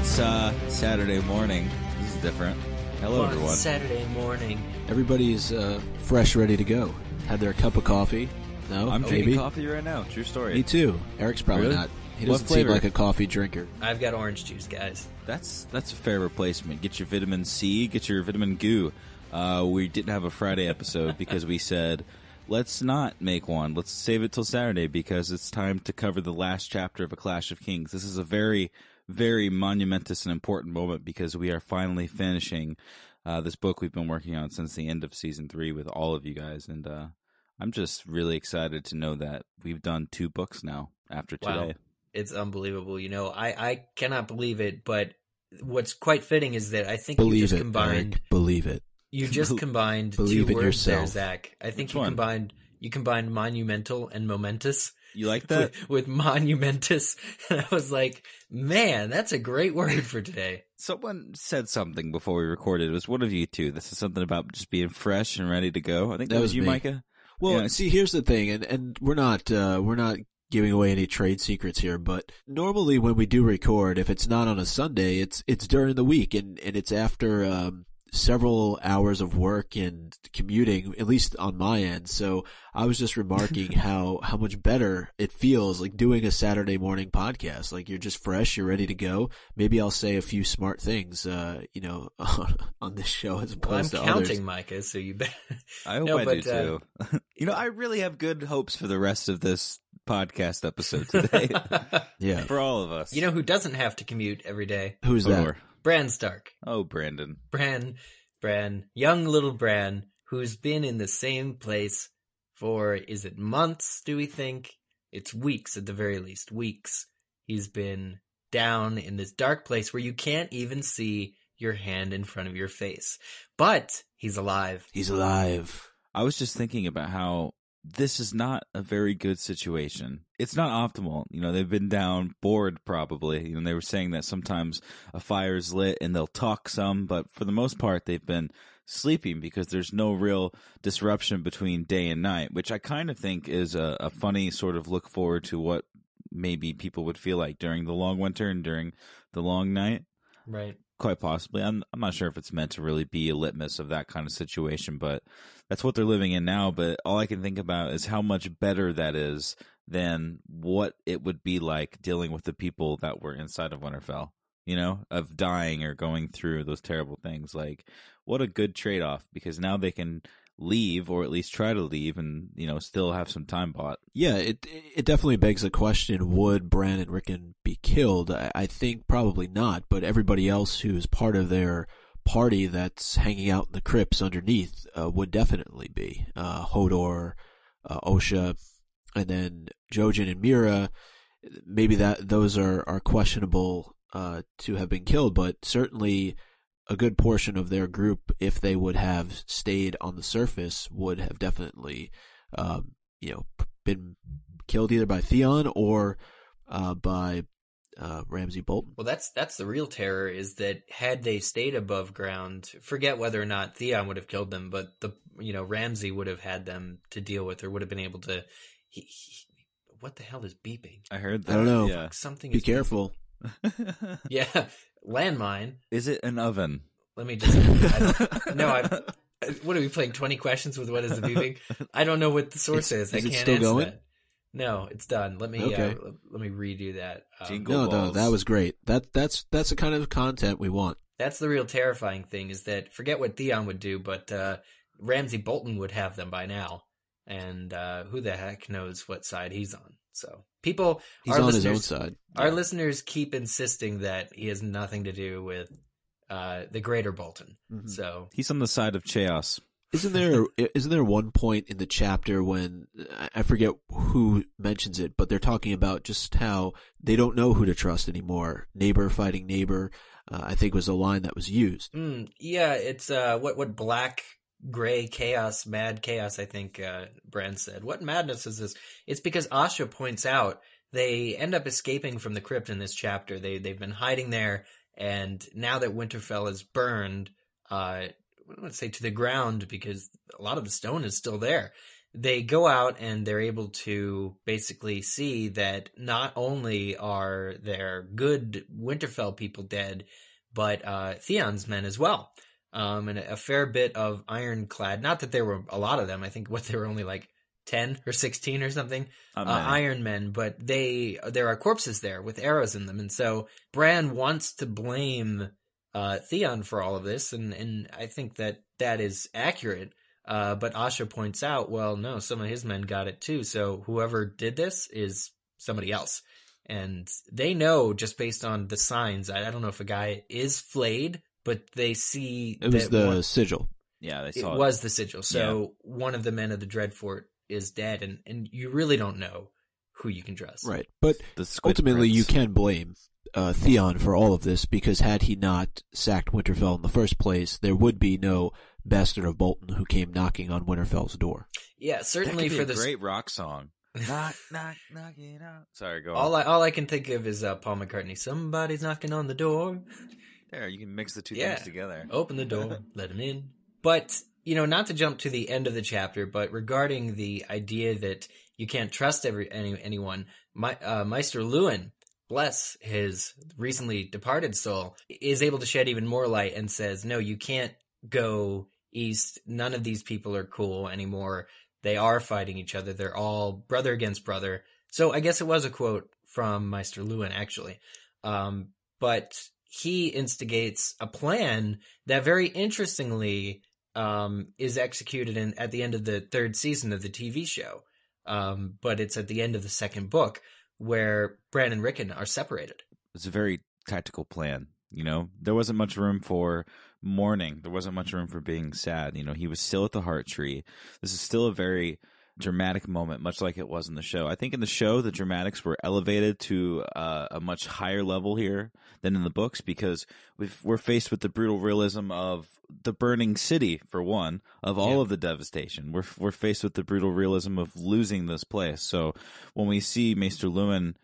It's uh, Saturday morning. This is different. Hello, Fun everyone. Saturday morning. Everybody's uh, fresh, ready to go. Had their cup of coffee. No, I'm maybe. drinking coffee right now. True story. Me too. Eric's probably Really? not. He What doesn't seem flavor? like a coffee drinker. I've got orange juice, guys. That's that's a fair replacement. Get your vitamin C. Get your vitamin goo. Uh, we didn't have a Friday episode because we said let's not make one. Let's save it till Saturday because it's time to cover the last chapter of A Clash of Kings. This is a very very monumentous and important moment because we are finally finishing uh, this book we've been working on since the end of season three with all of you guys, and uh, I'm just really excited to know that we've done two books now after Wow. today. It's unbelievable. You know, I, I cannot believe it, but what's quite fitting is that I think you Believe just it, combined Eric. Believe it. you just combined Believe two in words there, yourself. Zach. I think Which you one? combined you combined monumental and momentous You like that? with, with monumentous. And I was like, man, that's a great word for today. Someone said something before we recorded. It was one of you two. This is something about just being fresh and ready to go. I think that, That was, was you, me. Micah. Well, Yeah. see, here's the thing, and and we're not uh, we're not giving away any trade secrets here, but normally when we do record, if it's not on a Sunday, it's it's during the week, and and it's after um, several hours of work and commuting, at least on my end. So I was just remarking how how much better it feels like doing a Saturday morning podcast. Like you're just fresh, you're ready to go. Maybe I'll say a few smart things, uh, you know, on this show as opposed Well, I'm opposed to counting, others. Micah, so you bet. I hope No, I but, do uh, too. you know, I really have good hopes for the rest of this podcast episode today Yeah, for all of us. you know who doesn't have to commute every day? who's that? Or- Bran Stark. Oh, Brandon. Bran, Bran, young little Bran, who's been in the same place for, is it months, do we think? It's weeks at the very least. Weeks. He's been down in this dark place where you can't even see your hand in front of your face. But he's alive. He's alive. I was just thinking about how this is not a very good situation. It's not optimal. You know, they've been down, bored probably. You know, they were saying that sometimes a fire is lit and they'll talk some, but for the most part, they've been sleeping because there's no real disruption between day and night, which I kind of think is a, a funny sort of look forward to what maybe people would feel like during the long winter and during the long night Right. Quite possibly. I'm I'm not sure if it's meant to really be a litmus of that kind of situation, but that's what they're living in now. But all I can think about is how much better that is than what it would be like dealing with the people that were inside of Winterfell. You know, of dying or going through those terrible things. Like, what a good trade off because now they can leave or at least try to leave and you know still have some time bought. Yeah, it it definitely begs the question: Would Bran and Rickon killed? I, I think probably not, but everybody else who's part of their party that's hanging out in the crypts underneath uh, would definitely be uh, Hodor, uh, Osha, and then Jojen and Meera. Maybe that those are are questionable uh, to have been killed, but certainly a good portion of their group, if they would have stayed on the surface, would have definitely, um, you know, been killed either by Theon or uh, by uh, Ramsay Bolton. Well, that's that's the real terror is that had they stayed above ground, forget whether or not Theon would have killed them, but the you know Ramsay would have had them to deal with, or would have been able to. He, he, what the hell is beeping? I heard that. I don't know. Yeah. Something. Be is careful. Yeah, landmine. Is it an oven? Let me just. I no, I. What are we playing? Twenty questions with what is the beeping? I don't know what the source is. Is- I it can't still answer going? that. No, it's done. Let me. Okay. Uh, let me redo that. Um, Jingle. No, no, that was great. That that's that's the kind of content we want. That's the real terrifying thing is that forget what Theon would do, but uh, Ramsay Bolton would have them by now, and uh, who the heck knows what side he's on? So people, He's on his listeners, own side. Our Yeah. listeners keep insisting that he has nothing to do with uh, the Greater Bolton. Mhm. So He's on the side of chaos. Isn't there isn't there one point in the chapter when I- forget who mentions it, but they're talking about just how they don't know who to trust anymore. Neighbor fighting neighbor, uh, I think was a line that was used. mm, yeah, it's uh, what what black. Gray chaos, mad chaos. I think uh, Bran said. What madness is this? It's because Osha points out they end up escaping from the crypt in this chapter. They they've been hiding there, and now that Winterfell is burned, uh, I don't want to say to the ground because a lot of the stone is still there. they go out and they're able to basically see that not only are there good Winterfell people dead, but uh, Theon's men as well. Um, and a fair bit of ironclad. Not that there were a lot of them. I think what there were only like ten or sixteen or something uh, Iron Men, but they there are corpses there with arrows in them, and so Bran wants to blame uh, Theon for all of this, and and I think that that is accurate. Uh, but Osha points out, well, no, some of his men got it too. So whoever did this is somebody else. And they know just based on the signs. I, I don't know if a guy is flayed, but they see it was the one, sigil. Yeah, they saw it, it. was the sigil. So yeah. one of the men of the Dreadfort is dead, and and you really don't know who you can trust. Right, but ultimately prince. you can blame uh, Theon for all of this because had he not sacked Winterfell in the first place, there would be no Bastard of Bolton who came knocking on Winterfell's door. Yeah, certainly for the great rock song. knock, knock, knock it out. Sorry, go all on. I, all I can think of is uh, Paul McCartney. Somebody's knocking on the door. There, you can mix the two yeah. things together. Open the door, let him in. But you know, not to jump to the end of the chapter, but regarding the idea that you can't trust every any, anyone, my, uh, Maester Luwin, bless his recently departed soul, is able to shed even more light and says, no, you can't go east. None of these people are cool anymore. They are fighting each other. They're all brother against brother. So I guess it was a quote from Meister Luwin, actually. Um, but he instigates a plan that very interestingly um, is executed in at the end of the third season of the TV show. Um, but it's at the end of the second book where Bran and Rickon are separated. It's a very tactical plan. You know, there wasn't much room for mourning. There wasn't much room for being sad. You know, he was still at the heart tree. This is still a very dramatic moment, much like it was in the show. I think in the show, the dramatics were elevated to uh, a much higher level here than in the books because we are faced with the brutal realism of the burning city, for one, of all yeah. of the devastation. We're we're faced with the brutal realism of losing this place. So when we see Maester Luwin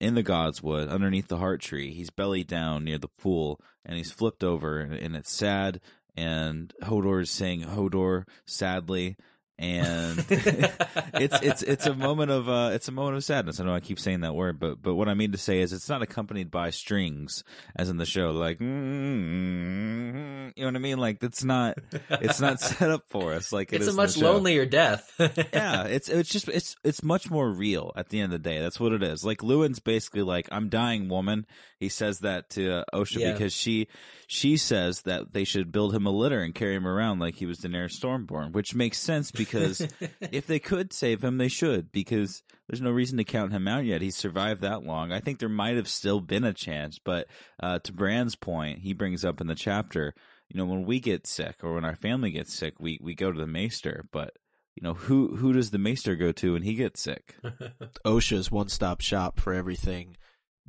in the Godswood, underneath the heart tree, he's belly down near the pool, and he's flipped over, and, and it's sad. And Hodor is saying Hodor sadly, and it's it's it's a moment of uh, it's a moment of sadness. I know I keep saying that word, but but what I mean to say is it's not accompanied by strings as in the show, like mm-hmm, you know what I mean. Like it's not it's not set up for us. Like it it's a much lonelier death. yeah, it's it's just it's it's much more real at the end of the day. That's what it is. Like Luwin's basically like I'm dying woman. He says that to uh, Osha yeah. because she she says that they should build him a litter and carry him around like he was Daenerys Stormborn, which makes sense because if they could save him, they should because there's no reason to count him out yet. He's survived that long. I think there might have still been a chance, but uh, to Bran's point, he brings up in the chapter, you know, when we get sick or when our family gets sick, we, we go to the maester, but you know who who does the maester go to when he gets sick? Osha's one stop shop for everything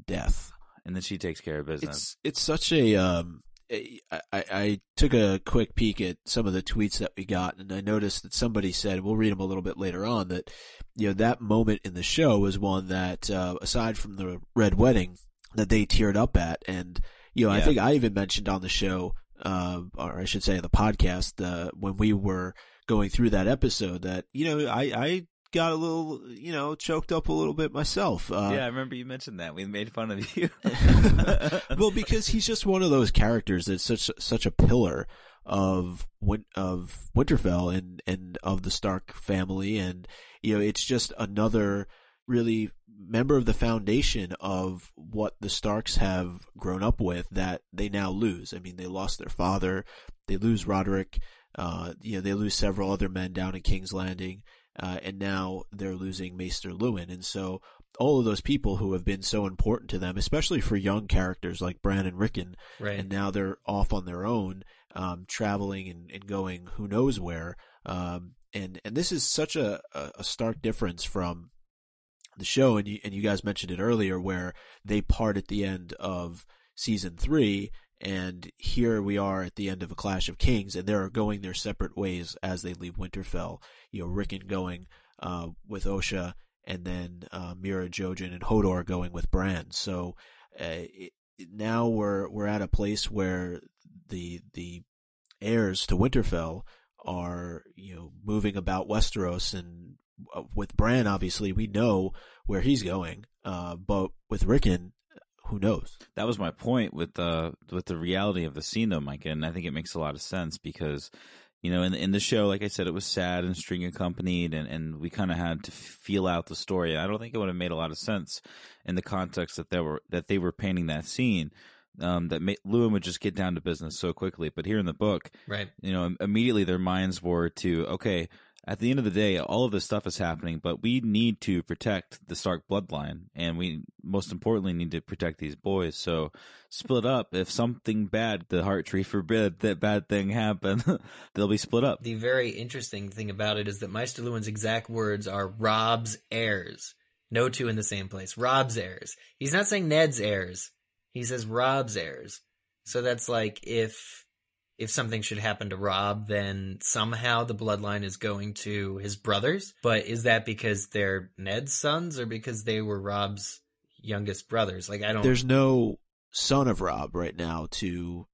death, and then she takes care of business. It's it's such a um, I, I took a quick peek at some of the tweets that we got, and I noticed that somebody said, we'll read them a little bit later on, that you know that moment in the show was one that, uh, aside from the red wedding, that they teared up at, and you know yeah. I think I even mentioned on the show, uh, or I should say the podcast, uh, when we were going through that episode, that you know I I got a little, you know, choked up a little bit myself. Uh, yeah, I remember you mentioned that. We made fun of you. well, because he's just one of those characters that's such such a pillar of of Winterfell and and of the Stark family, and you know, it's just another really member of the foundation of what the Starks have grown up with that they now lose. I mean, they lost their father, they lose Rodrik. Uh, you know, they lose several other men down in King's Landing uh, and now they're losing Maester Luwin. And so all of those people who have been so important to them, especially for young characters like Bran and Rickon, right. and now they're off on their own, um, traveling and, and, going who knows where. Um, and and this is such a, a stark difference from the show, and you and you guys mentioned it earlier, where they part at the end of season three, and here we are at the end of a Clash of Kings, and they're going their separate ways as they leave Winterfell. You know, Rickon going uh, with Osha, and then uh, Meera, Jojen, and Hodor going with Bran. So uh, it, now we're we're at a place where the the heirs to Winterfell are you know moving about Westeros and uh, with Bran, obviously, we know where he's going. Uh, but with Rickon, who knows? That was my point with the with the reality of the scene, though, Micah, and I think it makes a lot of sense because you know, in in the show, like I said, it was sad and string accompanied, and, and we kind of had to feel out the story. I don't think it would have made a lot of sense in the context that they were that they were painting that scene. Um, that ma- Luwin would just get down to business so quickly, but here in the book, Right. you know, immediately their minds were to okay. At the end of the day, all of this stuff is happening, but we need to protect the Stark bloodline, and we most importantly need to protect these boys. So split up. If something bad, the heart tree forbid that bad thing happen, they'll be split up. The very interesting thing about it is that Meister Luwin's exact words are Robb's heirs. No two in the same place. Robb's heirs. He's not saying Ned's heirs. He says Robb's heirs. So that's like if if something should happen to Robb, then somehow the bloodline is going to his brothers. But is that because they're Ned's sons or because they were Robb's youngest brothers? Like I don't There's no son of Robb right now to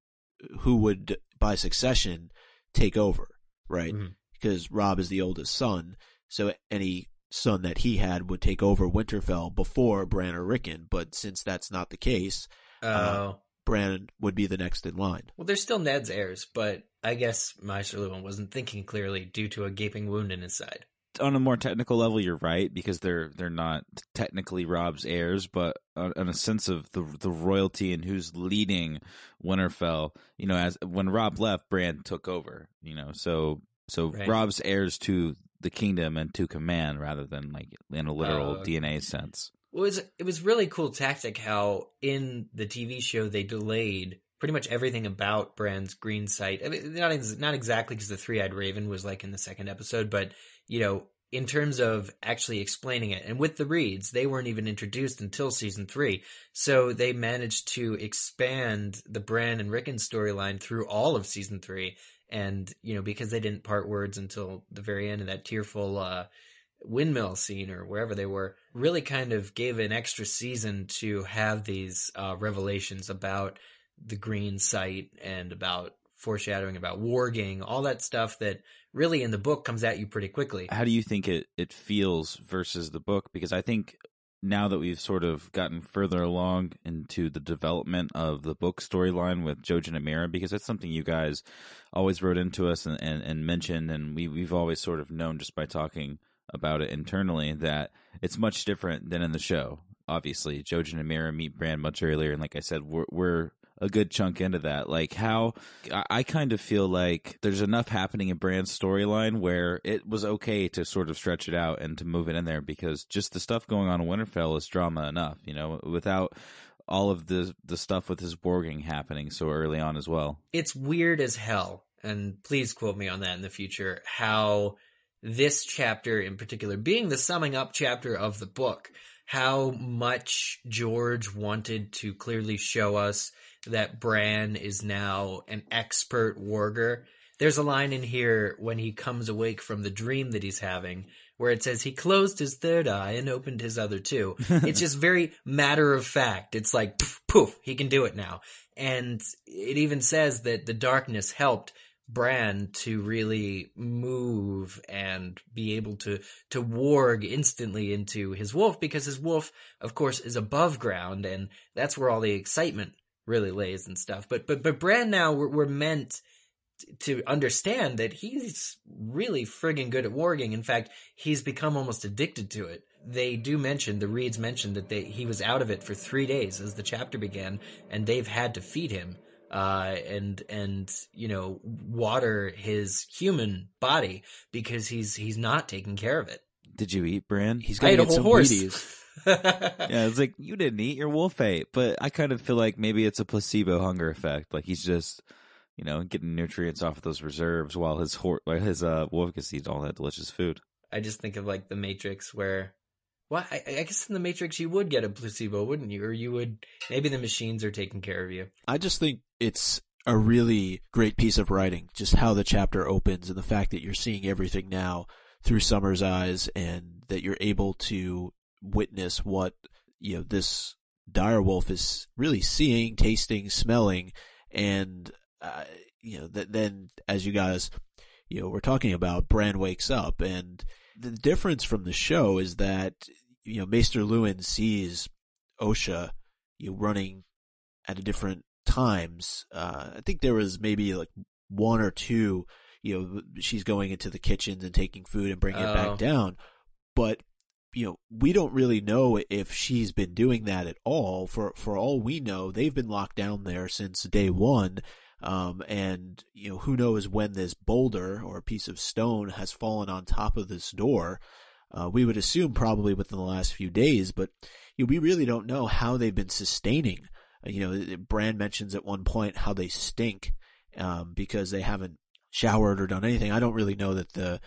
who would by succession take over, right? Mhm. Because Robb is the oldest son, so any son that he had would take over Winterfell before Bran or Rickon. But since that's not the case, Oh. Bran would be the next in line. Well, they're still Ned's heirs, but I guess Meister Luwin wasn't thinking clearly due to a gaping wound in his side. on a more technical level, you're right because they're they're not technically Robb's heirs, but on, on a sense of the the royalty and who's leading Winterfell. You know, as when Robb left, Bran took over. You know, so so Right. Robb's heirs to the kingdom and to command rather than like in a literal Oh, okay. DNA sense. Well, it was it was really cool tactic how in the TV show they delayed pretty much everything about Bran's green sight. I mean, not ex- not exactly because the three eyed raven was like in the second episode, but you know, in terms of actually explaining it, and with the Reeds, they weren't even introduced until season three, so they managed to expand the Bran and Rickon storyline through all of season three. And you know, because they didn't part words until the very end of that tearful uh, windmill scene or wherever they were really kind of gave an extra season to have these uh, revelations about the green sight and about foreshadowing about warging all that stuff that really in the book comes at you pretty quickly How do you think it it feels versus the book? Because I think now that we've sort of gotten further along into the development of the book storyline with Jojen and Meera, because that's something you guys always wrote into us and, and, and mentioned, and we we've always sort of known just by talking about it internally that it's much different than in the show. Obviously, Jojen and Meera meet Bran much earlier, and like I said, we're we're a good chunk into that. Like how I, kind of feel like there's enough happening in Bran's storyline where it was okay to sort of stretch it out and to move it in there because just the stuff going on in Winterfell is drama enough, you know, without all of the the stuff with his warging happening so early on as well. it's weird as hell and please quote me on that in the future how this chapter in particular being the summing up chapter of the book. How much george wanted to clearly show us that bran is now an expert warger. There's a line in here when he comes awake from the dream that he's having where it says he closed his third eye and opened his other two. It's just very matter of fact. It's like poof, poof he can do it now. And it even says that the darkness helped Bran to really move and be able to to warg instantly into his wolf because his wolf, of course, is above ground and that's where all the excitement really lays and stuff. But but but Bran now we're, we're meant to understand that he's really friggin' good at warging. In fact, he's become almost addicted to it. They do mention the Reeds mentioned that they he was out of it for three days as the chapter began, and they've had to feed him uh, and and you know water his human body because he's he's not taking care of it. Did you eat Bran? He's I got to ate a get whole some horse. Wheaties. yeah, it's like you didn't eat your wolf ate, but I kind of feel like maybe it's a placebo hunger effect. Like he's just, you know, getting nutrients off of those reserves while his hor- while his uh wolf gets to eat all that delicious food. I just think of like the Matrix where. Well, I, I guess in the Matrix you would get a placebo, wouldn't you? Or you would maybe the machines are taking care of you. I just think it's a really great piece of writing, just how the chapter opens and the fact that you're seeing everything now through Summer's eyes and that you're able to witness what, you know, this direwolf is really seeing, tasting, smelling, and, uh, you know, that then as you guys, you know, we're talking about, Bran wakes up and the difference from the show is that you know Maester Luwin sees Osha you know, running at a different times. Uh, I think there was maybe like one or two. You know, she's going into the kitchens and taking food and bringing it Oh. back down, but you know, we don't really know if she's been doing that at all. For for all we know, they've been locked down there since day one. Um, and you know, who knows when this boulder or piece of stone has fallen on top of this door. Uh, we would assume probably within the last few days, but you know, we really don't know how they've been sustaining. Uh, you know, Bran mentions at one point how they stink um, because they haven't showered or done anything. I don't really know that the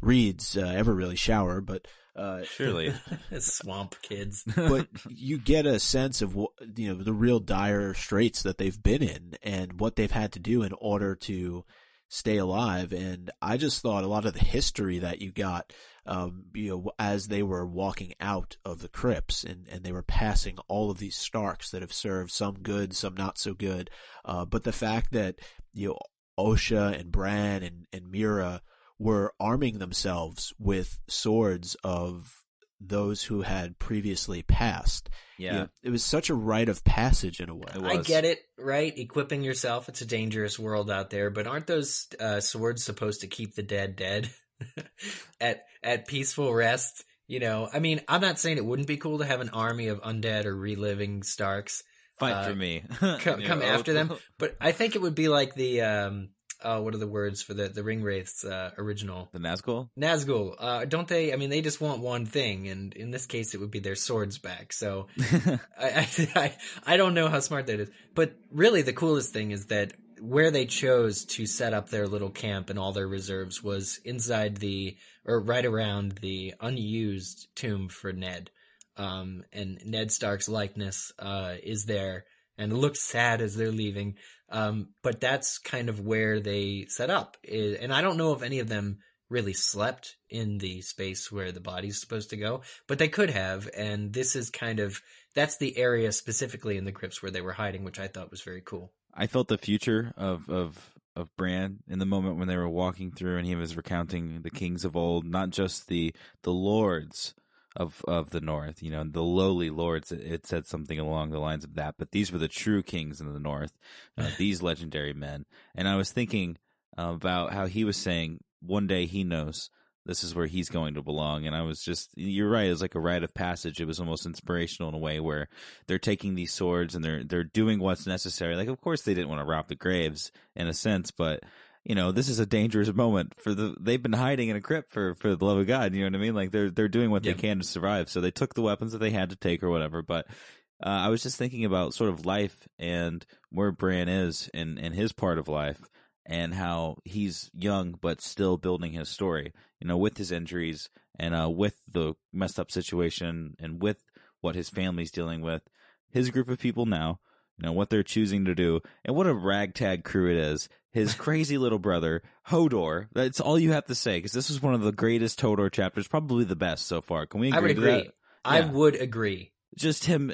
Reeds uh, ever really shower, but uh, Surely. Swamp kids. but you get a sense of what you know the real dire straits that they've been in and what they've had to do in order to stay alive and i just thought a lot of the history that you got um, you know as they were walking out of the crypts and, and they were passing all of these starks that have served some good some not so good uh, but the fact that you know osha and bran and, and meera were arming themselves with swords of those who had previously passed. Yeah. You know, it was such a rite of passage in a way. I get it, right? Equipping yourself, it's a dangerous world out there, but aren't those uh, swords supposed to keep the dead dead at at peaceful rest? You know, I mean, I'm not saying it wouldn't be cool to have an army of undead or reliving Starks Fight Uh, for me. come, come after them, but I think it would be like the um, uh, what are the words for the the Ring Wraiths uh, original The Nazgul? Nazgul? Uh, don't they? I mean, they just want one thing, and in this case, it would be their swords back. So I, I, I I don't know how smart that is, but really the coolest thing is that where they chose to set up their little camp and all their reserves was inside the or right around the unused tomb for Ned. Um, and Ned Stark's likeness uh, is there, and looks sad as they're leaving. Um, but that's kind of where they set up, and I don't know if any of them really slept in the space where the body's supposed to go, but they could have. And this is kind of that's the area specifically in the crypts where they were hiding, which I thought was very cool. I felt the future of of of Bran in the moment when they were walking through and he was recounting the kings of old, not just the the lords of of the north, you know, the lowly lords. It, said something along the lines of that, but these were the true kings in the north, uh, these legendary men. And I was thinking uh, about how he was saying one day he knows this is where he's going to belong. And I was just, you're right. It was like a rite of passage. It was almost inspirational in a way where they're taking these swords and they're they're doing what's necessary. Like, of course, they didn't want to rob the graves in a sense, but you know, this is a dangerous moment for the. They've been hiding in a crypt for for the love of God. You know what I mean? Like they're they're doing what they can to survive. So they took the weapons that they had to take or whatever. But uh, I was just thinking about sort of life and where Bran is in in his part of life and how he's young but still building his story. You know, with his injuries and uh, with the messed up situation and with what his family's dealing with, his group of people now, you know, what they're choosing to do, and what a ragtag crew it is. His crazy little brother, Hodor. That's all you have to say, because this is one of the greatest Hodor chapters, probably the best so far. Can we agree I would agree. that? I Yeah. would agree. Just him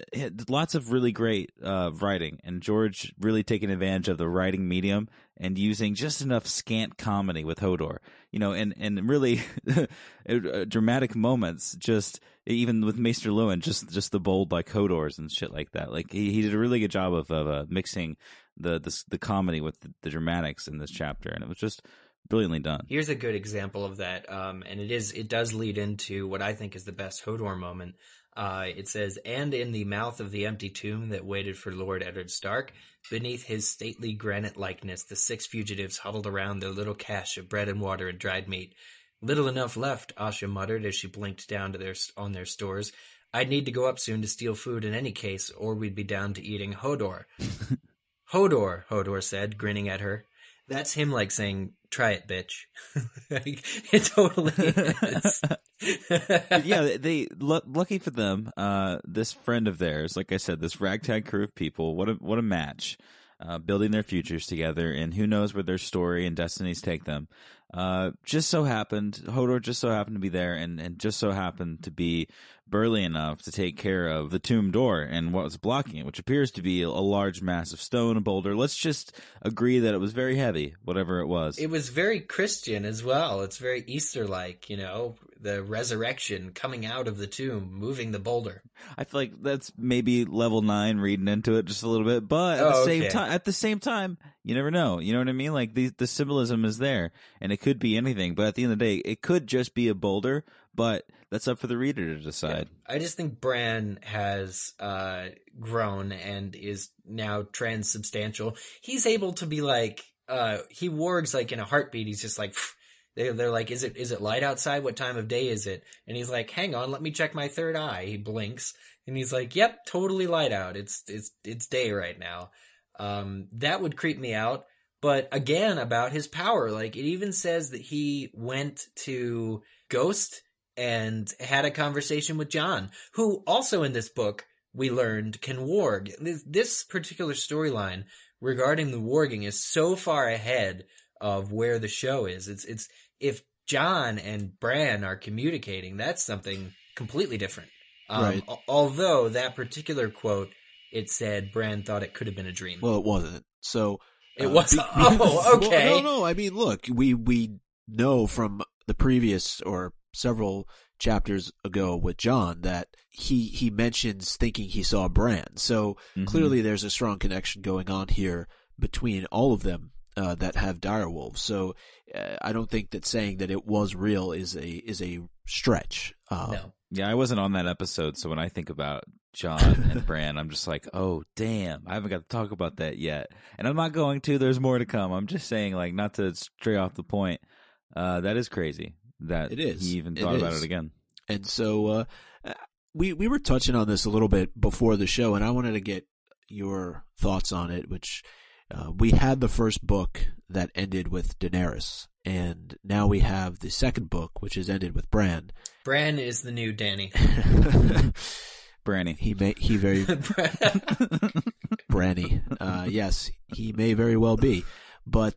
lots of really great uh, writing and george really taking advantage of the writing medium and using just enough scant comedy with hodor you know and and really uh, dramatic moments just even with maester luwin just just the bold like hodors and shit like that like he, he did a really good job of, of uh, mixing the, the the comedy with the, the dramatics in this chapter and it was just brilliantly done Here's a good example of that, um, and it is it does lead into what I think is the best Hodor moment. Uh, it says, "And in the mouth of the empty tomb that waited for Lord Eddard Stark, beneath his stately granite likeness, the six fugitives huddled around their little cache of bread and water and dried meat. Little enough left," Osha muttered as she blinked down to their on their stores. I'd need to go up soon to steal food in any case, or we'd be down to eating Hodor. Hodor, Hodor said, grinning at her. That's him like saying, try it, bitch. Like, it totally is. yeah, they, lu- lucky for them. Uh, this friend of theirs, like I said, this ragtag crew of people. What a what a match, uh, building their futures together, and who knows where their story and destinies take them. Uh, just so happened, Hodor just so happened to be there, and and just so happened to be burly enough to take care of the tomb door and what was blocking it, which appears to be a, large mass of stone, a boulder. Let's just agree that it was very heavy, whatever it was. It was very Christian as well. It's very Easter like, you know. the resurrection coming out of the tomb, moving the boulder. I feel like that's maybe level nine reading into it just a little bit, but at Oh, the same okay. time, at the same time, you never know. You know what I mean? Like the the symbolism is there, and it could be anything. But at the end of the day, it could just be a boulder. But that's up for the reader to decide. I just think Bran has uh, grown and is now transubstantial. He's able to be like uh, he wargs like in a heartbeat. He's just like they're, they're like, is it is it light outside? What time of day is it? And he's like, hang on, let me check my third eye. He blinks and he's like, yep, totally light out. It's it's it's day right now. Um, that would creep me out. But again, about his power, like it even says that he went to Ghost and had a conversation with Jon, who also in this book we learned can warg. This, this particular storyline regarding the warging is so far ahead of where the show is. It's it's if Jon and Bran are communicating, that's something completely different. Um, Right. al- Although that particular quote, it said Bran thought it could have been a dream. Well, it wasn't. So it uh, was. be- oh, Well, okay. no, no. I mean, look, we we know from the previous or several chapters ago with Jon that he he mentions thinking he saw Bran. So Mhm. clearly, there's a strong connection going on here between all of them uh, that have direwolves. So uh, I don't think that saying that it was real is a is a stretch. Um, No. Yeah, I wasn't on that episode, so when I think about Jon and Bran, I'm just like, oh damn, I haven't got to talk about that yet, and I'm not going to. There's more to come. I'm just saying, like, not to stray off the point. Uh, that is crazy. That It is. He even It thought about is. it again. And so uh, we we were touching on this a little bit before the show, and I wanted to get your thoughts on it. Which uh, we had the first book that ended with Daenerys, and now we have the second book, which has ended with Bran. Bran is the new Dany. Branny. he may he very Branny. Uh, yes, he may very well be. But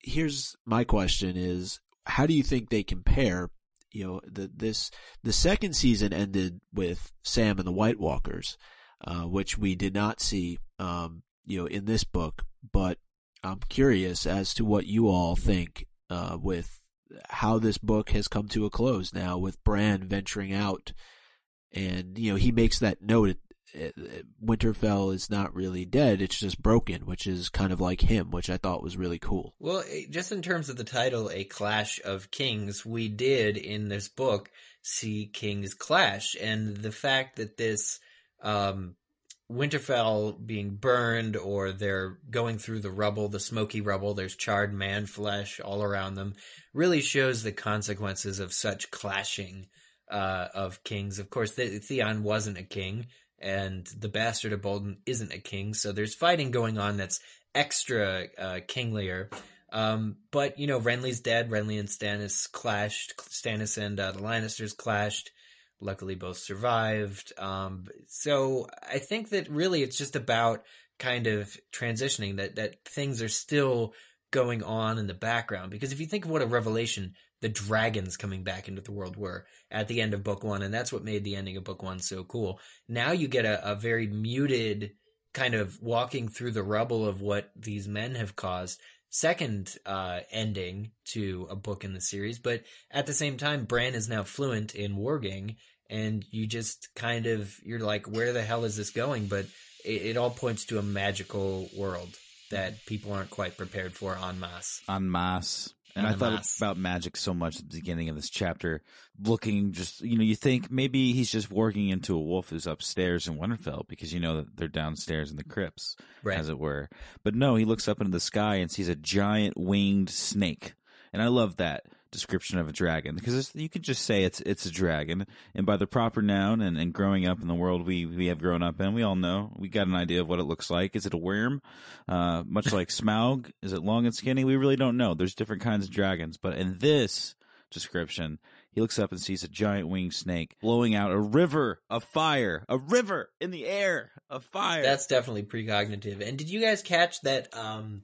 here's my question: Is how do you think they compare? You know, the this the second season ended with Sam and the White Walkers, uh, which we did not see, um, you know, in this book. But I'm curious as to what you all think uh, with how this book has come to a close now, with Bran venturing out and you know he makes that note winterfell is not really dead it's just broken which is kind of like him which i thought was really cool Well, eh, just in terms of the title, A Clash of Kings, we did in this book see kings clash. And the fact that this, um, Winterfell being burned or they're going through the rubble, the smoky rubble, there's charred man flesh all around them, really shows the consequences of such clashing, uh, of kings. Of course, the- Theon wasn't a king and the bastard of Bolton isn't a king. So there's fighting going on that's extra uh, kinglier. Um, but you know, Renly's dead. Renly and Stannis clashed. Stannis and uh, the Lannisters clashed. Luckily, both survived. Um, so I think that really it's just about kind of transitioning that that things are still going on in the background. Because if you think of what a revelation the dragons coming back into the world were at the end of book one, and that's what made the ending of book one so cool. Now you get a, a very muted kind of walking through the rubble of what these men have caused second uh ending to a book in the series but at the same time bran is now fluent in warging and you just kind of you're like where the hell is this going but it, it all points to a magical world that people aren't quite prepared for en masse en masse. And I thought masse. about magic so much at the beginning of this chapter, looking just, you know, you think maybe he's just warging into a wolf who's upstairs in Winterfell because you know that they're downstairs in the crypts, right as it were. But no, he looks up into the sky and sees a giant winged snake. And I love that description of a dragon because you could just say it's it's a dragon. And by the proper noun and, and growing up in the world we, we have grown up in, we all know, we got an idea of what it looks like. Is it a worm? Uh, much like Smaug? Is it long and skinny? We really don't know. There's different kinds of dragons. But in this description, he looks up and sees a giant winged snake blowing out a river of fire, a river in the air of fire. That's definitely precognitive. And did you guys catch that? Um,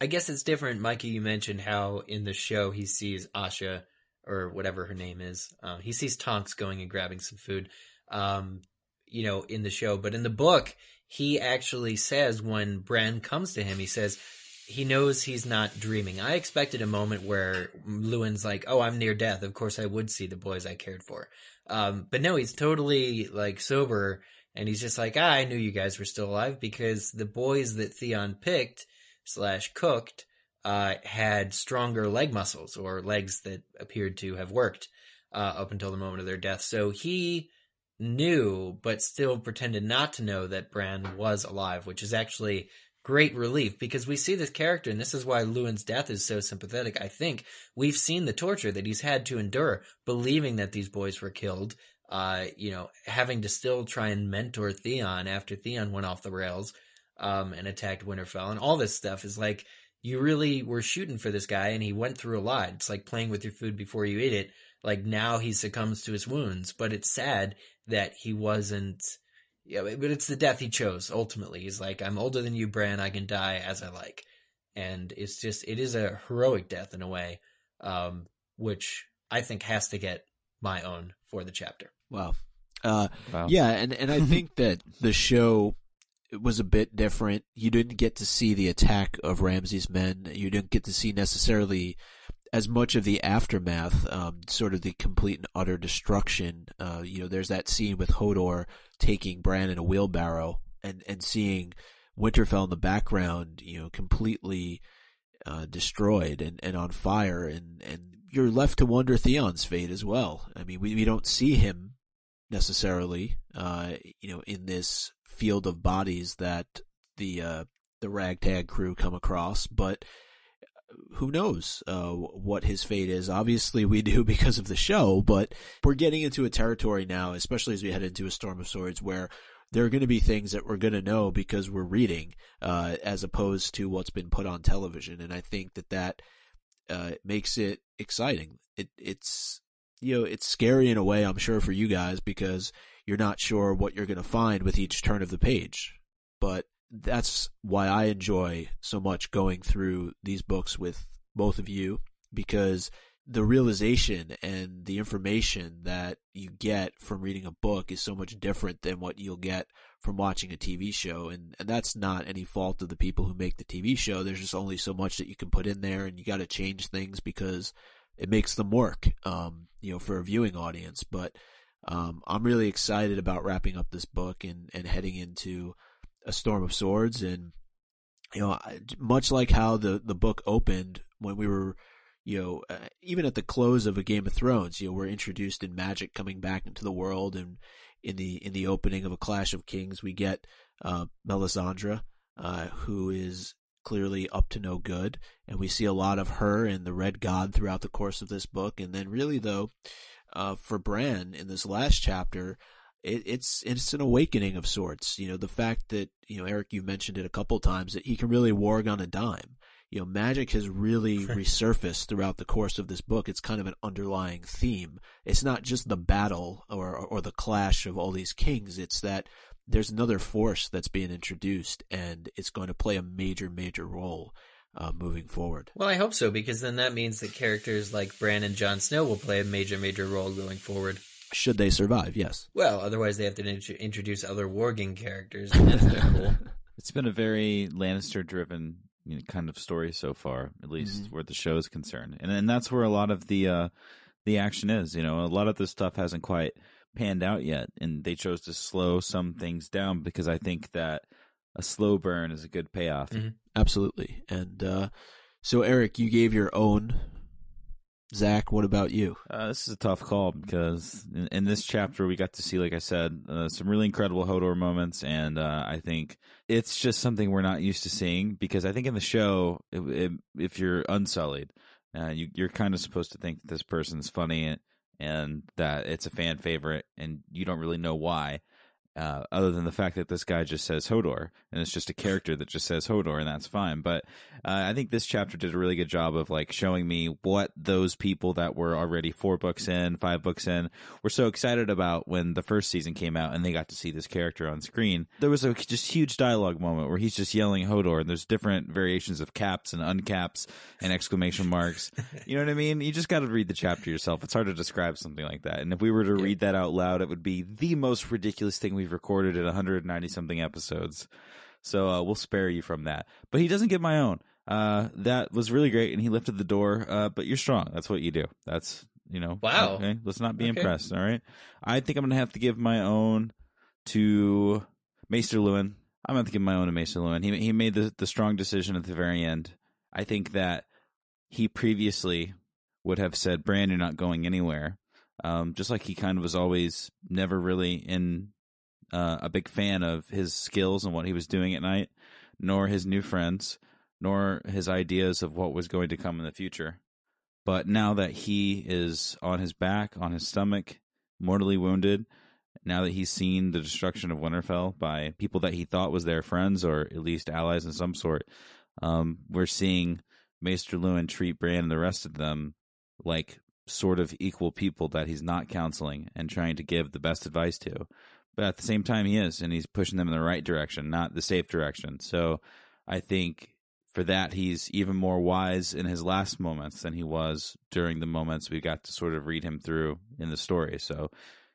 I guess it's different. Mikey, you mentioned how in the show he sees Osha or whatever her name is. Um, he sees Tonks going and grabbing some food. Um, you know, in the show, but in the book, he actually says when Bran comes to him, he says, he knows he's not dreaming. I expected a moment where Luwin's like, "Oh, I'm near death. Of course, I would see the boys I cared for." Um, but no, he's totally like sober, and he's just like, ah, "I knew you guys were still alive because the boys that Theon picked slash cooked uh, had stronger leg muscles or legs that appeared to have worked uh, up until the moment of their death. So he knew, but still pretended not to know that Bran was alive, which is actually great relief because we see this character, and this is why Luwin's death is so sympathetic. I think we've seen the torture that he's had to endure, believing that these boys were killed. Uh, you know, having to still try and mentor Theon after Theon went off the rails, um, and attacked Winterfell, and all this stuff is like you really were shooting for this guy, and he went through a lot. It's like playing with your food before you eat it. Like now he succumbs to his wounds, but it's sad that he wasn't yeah, but it's the death he chose ultimately. He's like, I'm older than you, Bran. I can die as I like, and it's just it is a heroic death in a way, um, which I think has to get my own for the chapter. Wow. Uh, wow. Yeah, and and I think that the show was a bit different. You didn't get to see the attack of Ramsay's men. You didn't get to see necessarily as much of the aftermath, um, sort of the complete and utter destruction. Uh, you know, there's that scene with Hodor taking Bran in a wheelbarrow and, and seeing Winterfell in the background, you know, completely uh, destroyed and, and on fire. And, and you're left to wonder Theon's fate as well. I mean, we, we don't see him necessarily, uh, you know, in this field of bodies that the, uh, the ragtag crew come across, but who knows uh, what his fate is. Obviously, we do because of the show, but we're getting into a territory now, especially as we head into a Storm of Swords, where there are going to be things that we're going to know because we're reading, uh, as opposed to what's been put on television. And I think that that uh, makes it exciting. It, it's you know it's scary in a way, I'm sure for you guys because you're not sure what you're going to find with each turn of the page, but that's why I enjoy so much going through these books with both of you because the realization and the information that you get from reading a book is so much different than what you'll get from watching a TV show. And, and that's not any fault of the people who make the TV show. There's just only so much that you can put in there and you got to change things because it makes them work, um, you know, for a viewing audience. But, um, I'm really excited about wrapping up this book and, and heading into a storm of swords. And you know much like how the the book opened when we were you know uh, even at the close of a game of thrones you know we're introduced in magic coming back into the world. And in the in the opening of a clash of kings we get uh melisandre uh who is clearly up to no good. And we see a lot of her and the red god throughout the course of this book. And then really though uh for bran in this last chapter it, it's it's an awakening of sorts. You know, the fact that you know Eric, you've mentioned it a couple times that he can really warg on a dime. You know, magic has really resurfaced throughout the course of this book. It's kind of an underlying theme. It's not just the battle or or the clash of all these kings. It's that there's another force that's being introduced, and it's going to play a major major role. Uh, moving forward. Well, I hope so because then that means that characters like Bran and Jon Snow will play a major, major role going forward. Should they survive? Yes. Well, otherwise they have to int- introduce other warging characters. And that's kind cool. It's been a very Lannister-driven you know, kind of story so far, at least mm-hmm. where the show is concerned, and and that's where a lot of the uh, the action is. You know, a lot of this stuff hasn't quite panned out yet, and they chose to slow some things down because I think that a slow burn is a good payoff. Mm-hmm. Absolutely, and uh, so Eric, you gave your own Zach, what about you? Uh, this is a tough call because in, in, this chapter we got to see, like I said, uh, some really incredible Hodor moments, and uh, I think it's just something we're not used to seeing. Because I think in the show, it, it, if you're unsullied, uh, you, you're kind of supposed to think that this person's funny and, and that it's a fan favorite, and you don't really know why. Uh, other than the fact that this guy just says Hodor, and it's just a character that just says Hodor, and that's fine. But uh, I think this chapter did a really good job of like showing me what those people that were already four books in, five books in, were so excited about when the first season came out, and they got to see this character on screen. There was a just huge dialogue moment where he's just yelling Hodor, and there's different variations of caps and uncaps and exclamation marks. you know what I mean? You just got to read the chapter yourself. It's hard to describe something like that. And if we were to read that out loud, it would be the most ridiculous thing we we've recorded in 190 something episodes. So uh, we'll spare you from that. But he doesn't get my own. Uh, that was really great, and he lifted the door. Uh, but you're strong. That's what you do. That's you know. Wow. Okay, let's not be Okay. impressed. All right. I think I'm gonna have to give my own to Maester Luwin. I'm gonna have to give my own to Maester Luwin. He he made the the strong decision at the very end. I think that he previously would have said, "Bran, you're not going anywhere." Um, just like he kind of was always never really in uh, a big fan of his skills and what he was doing at night, nor his new friends, nor his ideas of what was going to come in the future. But now that he is on his back, on his stomach, mortally wounded, now that he's seen the destruction of Winterfell by people that he thought was their friends or at least allies in some sort, um, we're seeing Maester Luwin treat Bran and the rest of them like sort of equal people that he's not counseling and trying to give the best advice to. But at the same time, he is, and he's pushing them in the right direction, not the safe direction. So I think for that, he's even more wise in his last moments than he was during the moments we got to sort of read him through in the story. So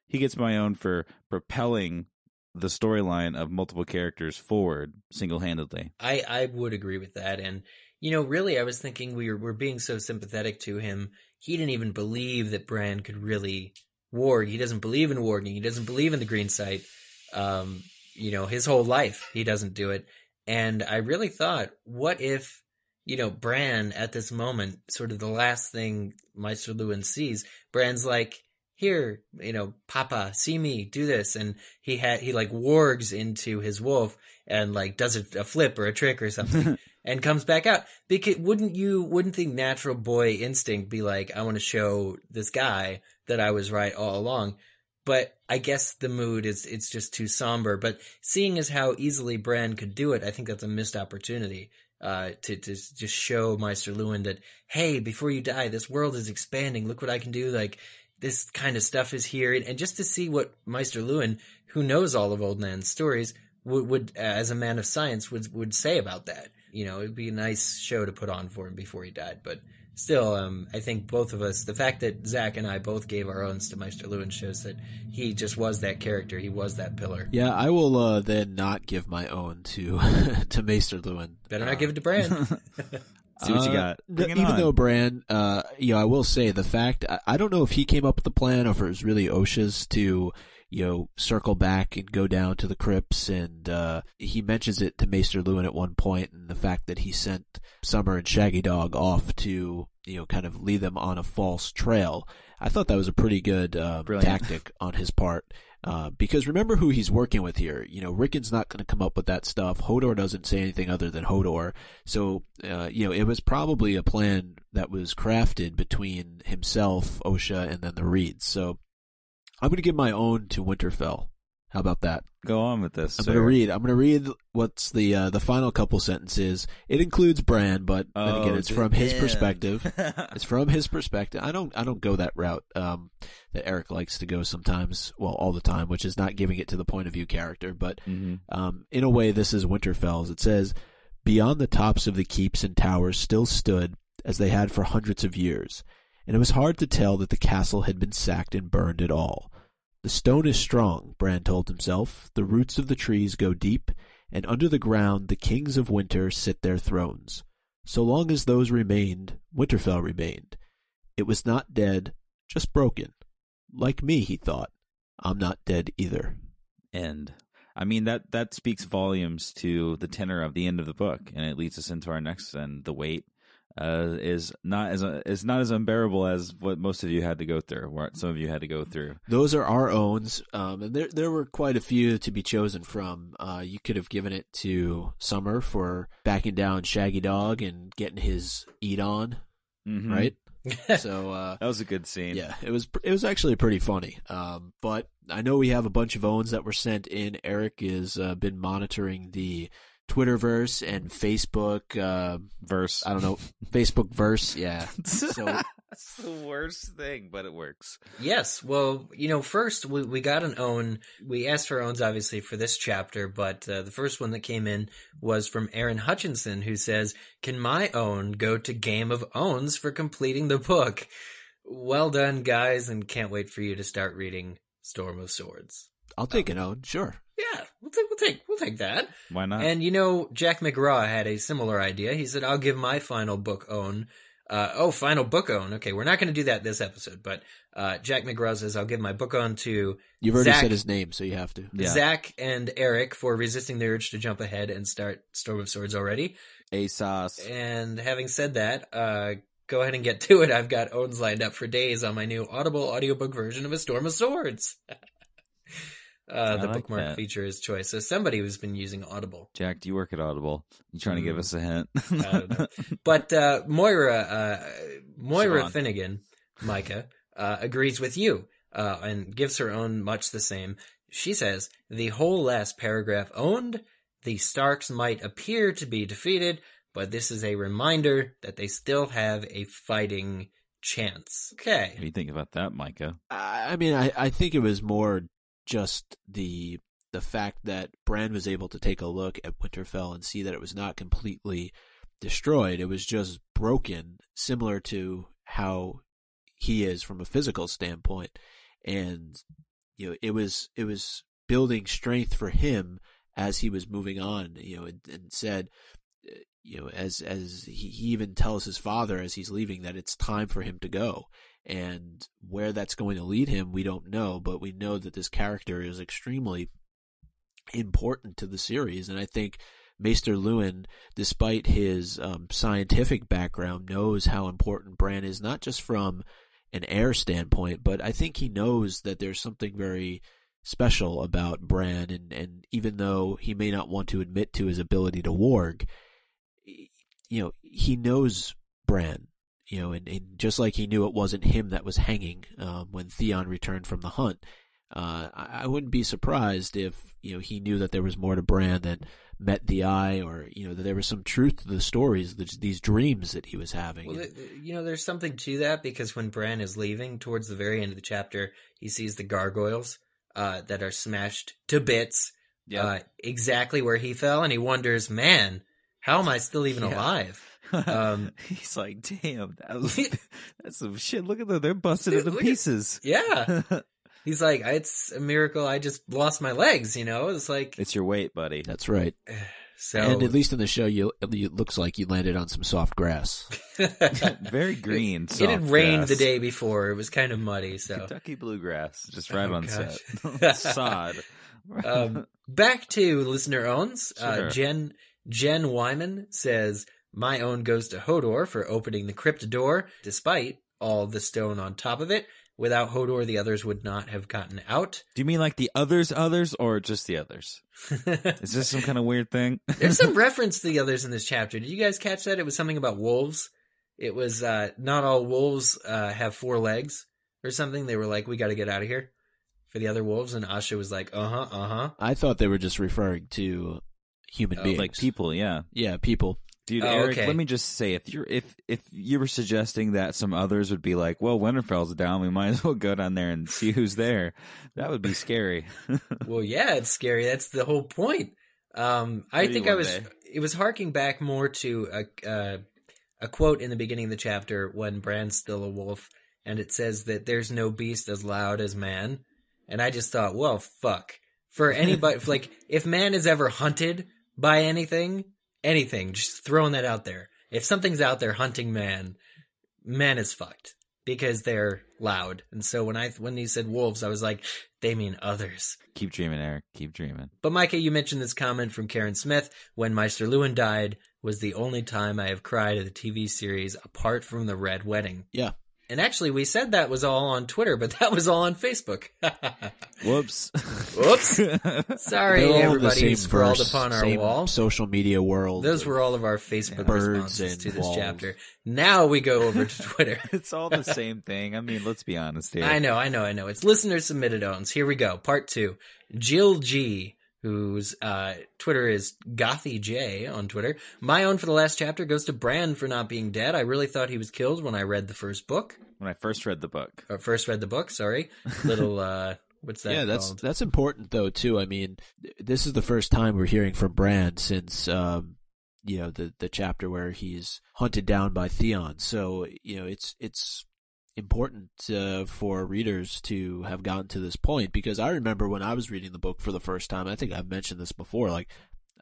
he gets my own for propelling the storyline of multiple characters forward single handedly. I, I would agree with that. And, you know, really, I was thinking we were, we're being so sympathetic to him. He didn't even believe that Bran could really warg. He doesn't believe in warging. He doesn't believe in the green sight. Um, you know, his whole life, he doesn't do it. And I really thought, what if, you know, Bran at this moment, sort of the last thing Maester Luwin sees, Bran's like, here, you know, Papa, see me, do this. And he had, he like wargs into his wolf and like does a, a flip or a trick or something and comes back out. Because wouldn't you, wouldn't the natural boy instinct be like, I want to show this guy that I was right all along? But I guess the mood is, it's just too somber. But seeing as how easily Bran could do it, I think that's a missed opportunity. Uh, to, to just show Maester Luwin that, hey, before you die, this world is expanding. Look what I can do. Like, this kind of stuff is here. And just to see what Maester Luwin, who knows all of Old Nan's stories, would, would uh, as a man of science, would, would say about that. You know, it'd be a nice show to put on for him before he died. But still, um, I think both of us, the fact that Zach and I both gave our owns to Maester Luwin shows that he just was that character. He was that pillar. Yeah, I will uh, then not give my own to to Maester Luwin. Better Uh, not give it to Bran. See what you Uh, got. th- even on. though Bran, uh, you know, I will say the fact I, I don't know if he came up with the plan or if it was really Osha's to, you know, circle back and go down to the crypts, and uh, he mentions it to Maester Luwin at one point, and the fact that he sent Summer and Shaggy Dog off to, you know, kind of lead them on a false trail. I thought that was a pretty good uh, tactic on his part. Uh, because remember who he's working with here. You know, Rickon's not going to come up with that stuff. Hodor doesn't say anything other than Hodor. So, uh, you know, it was probably a plan that was crafted between himself, Osha, and then the Reeds. So, I'm going to give my own to Winterfell. How about that? Go on with this. I'm going to read. I'm going to read what's the uh, the final couple sentences. It includes Bran, but then Oh, again, it's to from his perspective. It's from his perspective. I don't I don't go that route um, that Eric likes to go sometimes, well, all the time, which is not giving it to the point of view character. But Mhm. um, in a way, this is Winterfell's. It says, "Beyond the tops of the keeps and towers still stood as they had for hundreds of years, and it was hard to tell that the castle had been sacked and burned at all." The stone is strong, Bran told himself. The roots of the trees go deep, and under the ground the kings of winter sit their thrones. So long as those remained, Winterfell remained. It was not dead, just broken. Like me, he thought. I'm not dead either. end. I mean that that speaks volumes to the tenor of the end of the book, and it leads us into our next. And the weight uh, is not as is not as unbearable as what most of you had to go through. What some of you had to go through. Those are our owns, um, and there there were quite a few to be chosen from. Uh, you could have given it to Summer for backing down Shaggy Dog and getting his eat on, Mhm. right? so uh, That was a good scene. Yeah, it was it was actually pretty funny. Um, but I know we have a bunch of owns that were sent in. Eric has uh, been monitoring the Twitterverse and Facebook. Uh, verse. I don't know Facebook verse. Yeah. So That's the worst thing, but it works. Yes. Well, you know, first we, we got an own. We asked for owns obviously for this chapter, but uh, the first one that came in was from Aaron Hutchinson, who says, "Can my own go to Game of Owns for completing the book?" Well done, guys, and can't wait for you to start reading Storm of Swords. I'll take an own, sure. Yeah, we'll take we'll take we'll take that. Why not? And you know, Jack McGraw had a similar idea. He said, "I'll give my final book own." Uh, oh, final book own. Okay, we're not going to do that this episode, but uh, Jack McGraw says, "I'll give my book own to You've already Zach- said his name, so you have to. Yeah. Zach and Eric for resisting the urge to jump ahead and start Storm of Swords already." ASOS. And having said that, uh, go ahead and get to it. I've got owns lined up for days on my new Audible audiobook version of A Storm of Swords. uh, the like bookmark that. feature is choice. So somebody who's been using Audible. Jack, do you work at Audible? You trying to give Mm. us a hint? I don't know. But uh, Moira, uh, Moira Siobhan. Finnegan, Micah, uh, agrees with you uh, and gives her own much the same. She says the whole last paragraph owned. The Starks might appear to be defeated, but this is a reminder that they still have a fighting chance. Okay. What do you think about that, Micah? I I mean, I, I think it was more just the the fact that Bran was able to take a look at Winterfell and see that it was not completely destroyed. It was just broken, similar to how he is from a physical standpoint. And you know, it was it was building strength for him as he was moving on. You know, and, and said, uh, you know, as as he, he even tells his father as he's leaving that it's time for him to go. And where that's going to lead him, we don't know, but we know that this character is extremely important to the series. And I think Maester Luwin, despite his um, scientific background, knows how important Bran is, not just from an heir standpoint, but I think he knows that there's something very special about Bran. And, and even though he may not want to admit to his ability to warg, you know, he knows Bran you know, and, and just like he knew it wasn't him that was hanging um, when Theon returned from the hunt, uh, I, I wouldn't be surprised if you know he knew that there was more to Bran than met the eye, or you know that there was some truth to the stories, th- these dreams that he was having. Well, And- th- you know, there's something to that because when Bran is leaving towards the very end of the chapter, he sees the gargoyles uh, that are smashed to bits, uh, exactly where he fell, and he wonders, "Man, how am I still even Yeah. alive?" Um, He's like, damn, that was that's some shit. Look at them; they're busted Dude, into look at- pieces. Yeah, he's like, "It's a miracle. I just lost my legs." You know, it's like it's your weight, buddy. That's right. so. and at least in the show, you it looks like you landed on some soft grass. Very green. it had rained grass. the day before. It was kind of muddy, so Kentucky bluegrass, just right Oh, on gosh. set. Sod. um, back to listener owns. Uh, Jen Jen Wyman says, "My own goes to Hodor for opening the crypt door, despite all the stone on top of it. Without Hodor, the others would not have gotten out." Do you mean like the others, others, or just the others? Is this some kind of weird thing? There's some reference to the others in this chapter. Did you guys catch that? It was something about wolves. It was uh, not all wolves uh, have four legs or something. They were like, "We got to get out of here." For the other wolves, and Asha was like, "Uh huh, uh huh." I thought they were just referring to human Oh, beings, like people, yeah. Yeah, people. Dude, Oh, Eric, okay. let me just say if you're if if you were suggesting that some others would be like, well, Winterfell's down, we might as well go down there and see who's there. That would be scary. Well, yeah, it's scary. That's the whole point. Um, I Maybe think I was. day. It was harking back more to a uh, a quote in the beginning of the chapter when Bran's still a wolf, and it says that there's no beast as loud as man. And I just thought, well, fuck. For anybody, like, if man is ever hunted by anything, anything, just throwing that out there. If something's out there hunting man, man is fucked because they're loud. And so when I when he said wolves, I was like, they mean others. Keep dreaming, Eric. Keep dreaming. But Micah, you mentioned this comment from Karen Smith when Maester Luwin died was the only time I have cried at a TV series apart from the Red Wedding. Yeah. And actually, we said that was all on Twitter, but that was all on Facebook. Whoops. Whoops. Sorry, They're all everybody who scrawled verse, upon our same wall. social media world. Those were all of our Facebook Birds responses and to this walls. chapter. Now we go over to Twitter. it's all the same thing. I mean, let's be honest here. I know, I know, I know. It's listener submitted owns. Here we go. Part two. Jill G, whose uh, Twitter is Gothy J on Twitter. My own for the last chapter goes to Bran for not being dead. I really thought he was killed when I read the first book. When I first read the book. Or first read the book, sorry. Little, uh, what's that yeah, that's called? that's important though too. I mean, this is the first time we're hearing from Bran since um, you know the the chapter where he's hunted down by Theon. So you know it's it's important uh, for readers to have gotten to this point because I remember when I was reading the book for the first time. I think I've mentioned this before. Like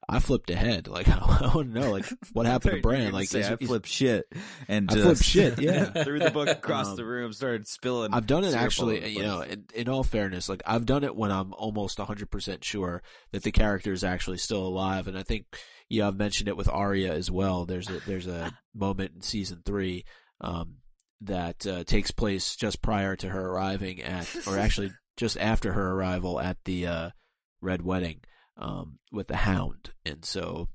I flipped ahead. Like I want to know, like what happened to Bran? Like say, is- I flipped shit and I just flipped shit, yeah. threw the book across Um, the room, started spilling. I've done it actually. You know, in, in all fairness, like I've done it when I'm almost 100 percent sure that the character is actually still alive, and I think yeah, I've mentioned it with Arya as well. There's a there's a moment in season three um, that uh, takes place just prior to her arriving at, or actually just after her arrival at the uh, Red Wedding um, with the Hound, and so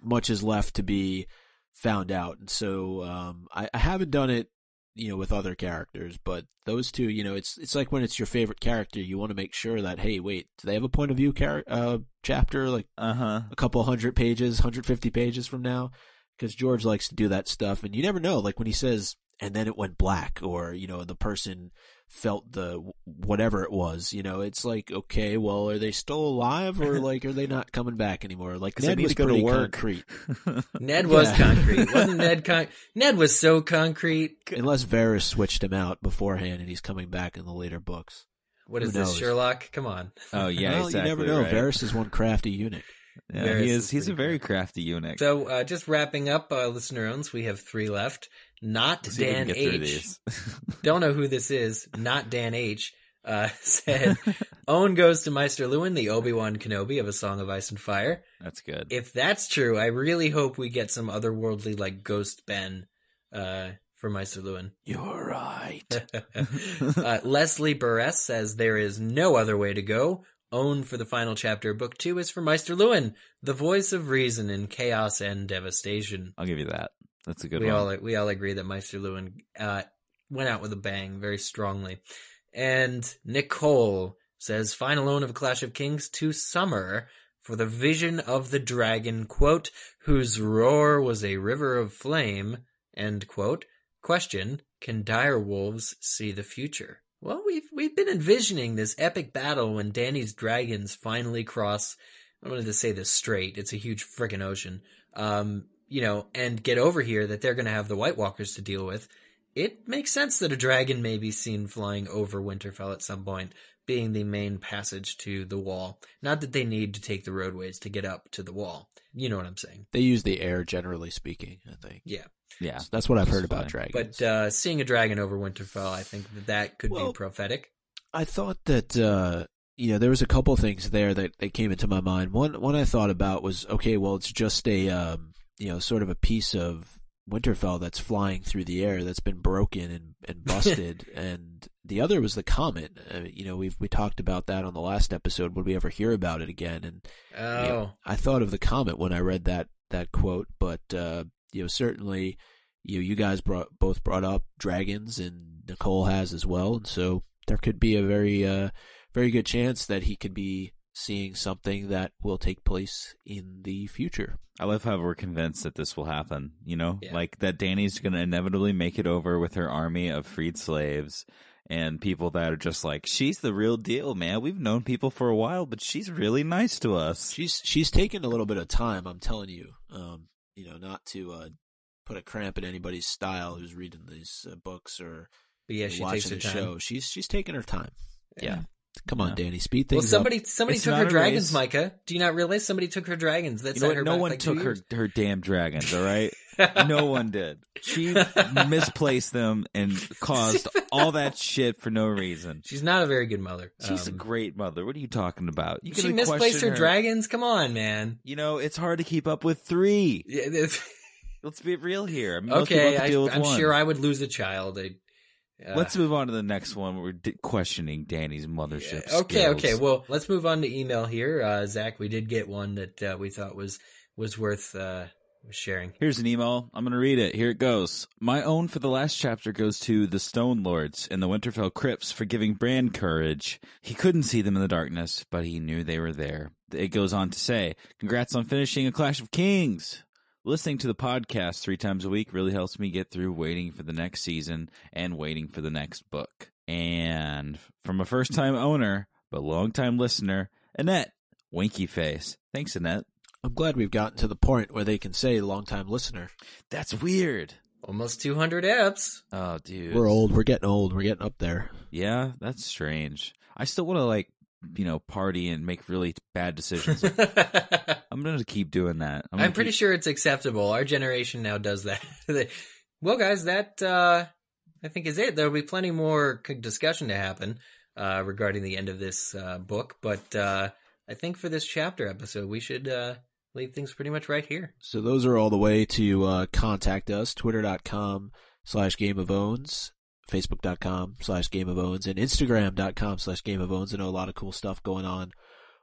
much is left to be found out. And so um, I, I haven't done it, you know, with other characters, but those two, you know, it's it's like when it's your favorite character, you want to make sure that hey, wait, do they have a point of view char- uh, chapter like uh-huh. a couple hundred pages, 150 pages from now? Because George likes to do that stuff, and you never know. Like when he says, "and then it went black," or you know, the person felt the whatever it was. You know, it's like, okay, well, are they still alive, or like are they not coming back anymore? Like Ned was to to pretty work. concrete. Ned was Yeah. concrete, wasn't Ned? Con- Ned was so concrete. Unless Varys switched him out beforehand and he's coming back in the later books. What Who is this, knows? Sherlock? Come on. Oh yeah, well, exactly. you never know. right. Varys is one crafty eunuch. Yeah, Varys he is is. He's a very crafty eunuch. So, uh, just wrapping up, uh, listener owns, we have three left. Not Let's see if we can Dan H. Don't know who this is. Not Dan H. Uh, said, Owen goes to Maester Luwin, the Obi-Wan Kenobi of A Song of Ice and Fire. That's good. If that's true, I really hope we get some otherworldly, like, Ghost Ben, uh, for Maester Luwin. You're right. uh, Leslie Burress says there is no other way to go. Own for the final chapter book two is for Maester Luwin, the voice of reason in chaos and devastation. I'll give you that. That's a good we one. all we all agree that Maester Luwin uh, went out with a bang very strongly. And Nicole says final own of A Clash of Kings to summer for the vision of the dragon, quote, whose roar was a river of flame, end quote. Question, can dire wolves see the future? Well, we've we've been envisioning this epic battle when Dany's dragons finally cross I wanted to say this straight, it's a huge frickin' ocean. Um, you know, and get over here that they're gonna have the White Walkers to deal with. It makes sense that a dragon may be seen flying over Winterfell at some point, being the main passage to the wall. Not that they need to take the roadways to get up to the wall. You know what I'm saying? They use the air, generally speaking. I think. Yeah. yeah. That's what I've heard about dragons. But uh, seeing a dragon over Winterfell, I think that that could Well- be prophetic. I thought that uh, you know there was a couple things there that, that came into my mind. One one I thought about was okay, well it's just a um, you know sort of a piece of Winterfell that's flying through the air that's been broken and, and busted, and the other was the comet. Uh, you know we've we talked about that on the last episode. Would we ever hear about it again? And Oh, you know, I thought of the comet when I read that that quote, but uh, you know certainly you know, you guys brought both brought up dragons and Nicole has as well, and so there could be a very uh, very good chance that he could be seeing something that will take place in the future. I love how we're convinced that this will happen. You know, Yeah. like that Dany's going to inevitably make it over with her army of freed slaves and people that are just like, she's the real deal, man. We've known people for a while, but she's really nice to us. She's she's taken a little bit of time, I'm telling you. Um, you know, not to uh, put a cramp in anybody's style who's reading these uh, books or but yeah, she watching takes the time. show. She's she's taking her time. Yeah. Come on, Yeah. Dany, speed things Well, things somebody somebody It's took her dragons, race. Micah. Do you not realize somebody took her dragons? That's You know her No one like took her her damn dragons. All right, no one did. She misplaced them and caused all that shit for no reason. She's not a very good mother. She's a Um, great mother. What are you talking about? You she can misplaced question her, dragons. Come on, man. You know, it's hard to keep up with three. Yeah, Let's be real here. Most okay, I, deal with I'm one. sure I would lose a child. I, uh, Let's move on to the next one. We're di- questioning Dany's mothership. yeah, okay, skills. okay. Well, let's move on to email here, uh, Zach. We did get one that uh, we thought was was worth uh, sharing. Here's an email. I'm going to read it. Here it goes. My own for the last chapter goes to the Stone Lords and the Winterfell Crypts for giving Bran courage. He couldn't see them in the darkness, but he knew they were there. It goes on to say, Congrats on finishing A Clash of Kings. Listening to the podcast three times a week really helps me get through waiting for the next season and waiting for the next book. And from a first time owner, but long time listener, Annette, winky face. Thanks, Annette. I'm glad we've gotten to the point where they can say long time listener. That's weird. Almost 200 apps. Oh, dude. We're old. We're getting old. We're getting up there. Yeah, that's strange. I still want to like, you know, party and make really bad decisions. I'm gonna keep doing that. I'm, gonna pretty keep- sure it's acceptable. Our generation now does that. well, guys, that uh, I think is it. There'll be plenty more c- discussion to happen uh, regarding the end of this uh, book, but uh, I think for this chapter episode, we should uh, leave things pretty much right here. So those are all the way to uh, contact us, twitter.com slash game of owns, facebook.com slash game of owns, and instagram.com slash game of owns. I know a lot of cool stuff going on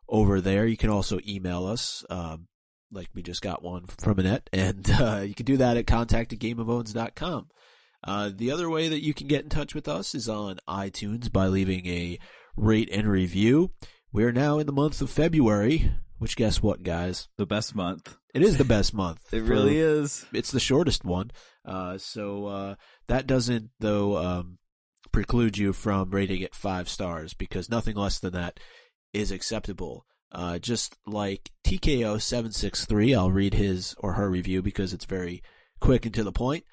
over there. You can also email us, um, like we just got one from Annette, and uh, you can do that at contact at gameofowns.com. Uh, the other way that you can get in touch with us is on iTunes by leaving a rate and review. We're now in the month of February, which guess what, guys? the best month. It is the best month. It for- really is. It's the shortest one. Uh, so uh, that doesn't, though, um, preclude you from rating it five stars because nothing less than that is acceptable. Uh, just like TKO763, I'll read his or her review because it's very quick and to the point.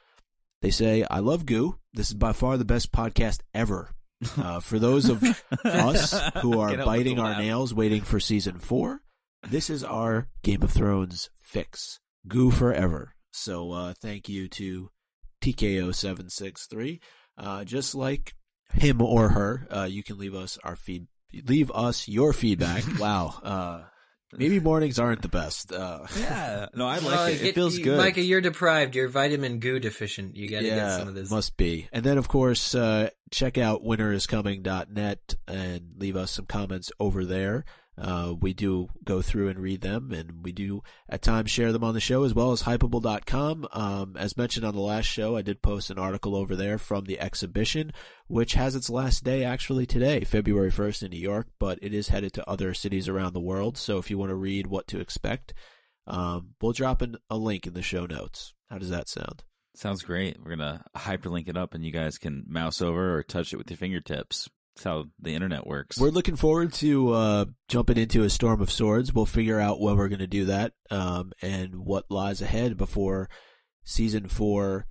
They say, I love Goo. This is by far the best podcast ever. Uh, for those of us who are Can't help but biting our nails waiting for season four, this is our Game of Thrones fix. Goo forever. So uh, thank you to TKO763. Uh, just like him or her, uh, you can leave us our feed, leave us your feedback. wow. Uh, maybe mornings aren't the best. Uh, Yeah. No, I like Well, it. get- It feels you- good. Micah, you're deprived. You're vitamin goo deficient. You got to yeah, get some of this. must be. And then, of course, uh, check out winteriscoming.net and leave us some comments over there. Uh, we do go through and read them, and we do at times share them on the show as well as hypeable.com. Um, as mentioned on the last show, I did post an article over there from the exhibition, which has its last day actually today, February 1st in New York, but it is headed to other cities around the world. So if you want to read what to expect, um, we'll drop a link in the show notes. How does that sound? Sounds great. We're gonna hyperlink it up, and you guys can mouse over or touch it with your fingertips. That's how the internet works. We're looking forward to uh, jumping into a storm of swords. We'll figure out when we're going to do that um, and what lies ahead before season four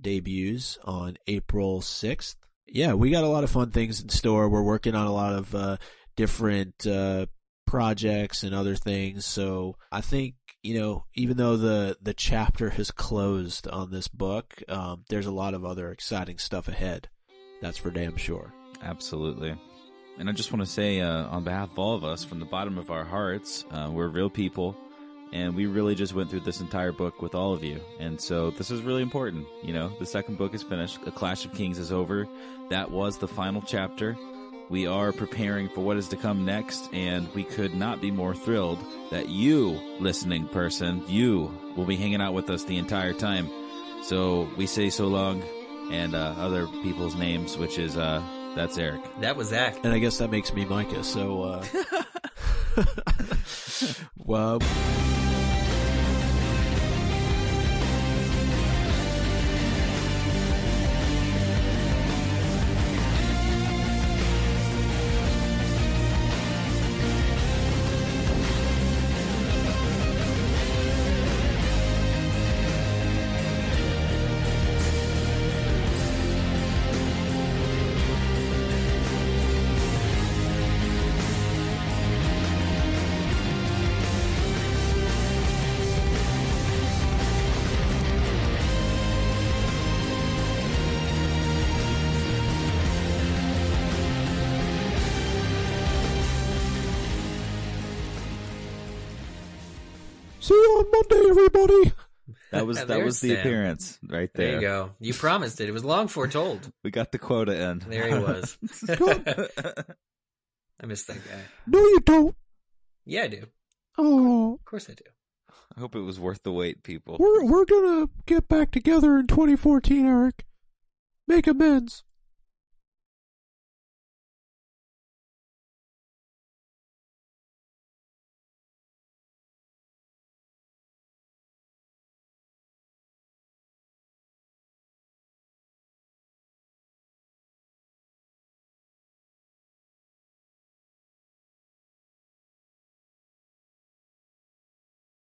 debuts on April 6th. Yeah, we got a lot of fun things in store. We're working on a lot of uh, different uh, projects and other things. So I think you know, even though the the chapter has closed on this book, um, there's a lot of other exciting stuff ahead. That's for damn sure. Absolutely. And I just want to say, uh, on behalf of all of us, from the bottom of our hearts, uh, we're real people, and we really just went through this entire book with all of you. And so this is really important. You know, the second book is finished. A Clash of Kings is over. That was the final chapter. We are preparing for what is to come next, and we could not be more thrilled that you, listening person, you will be hanging out with us the entire time. So we say so long, and uh, other people's names, which is uh, that's Eric. That was Zach. And I guess that makes me Micah. So, uh, well, That was that There's was the Sam. appearance right There there. you go. You promised it. It was long foretold. We got the quota in. There he was. I miss that guy. No, you don't. Yeah, I do. Oh, Of course I do. I hope it was worth the wait, people. we're we're gonna get back together in 2014, Eric. Make amends.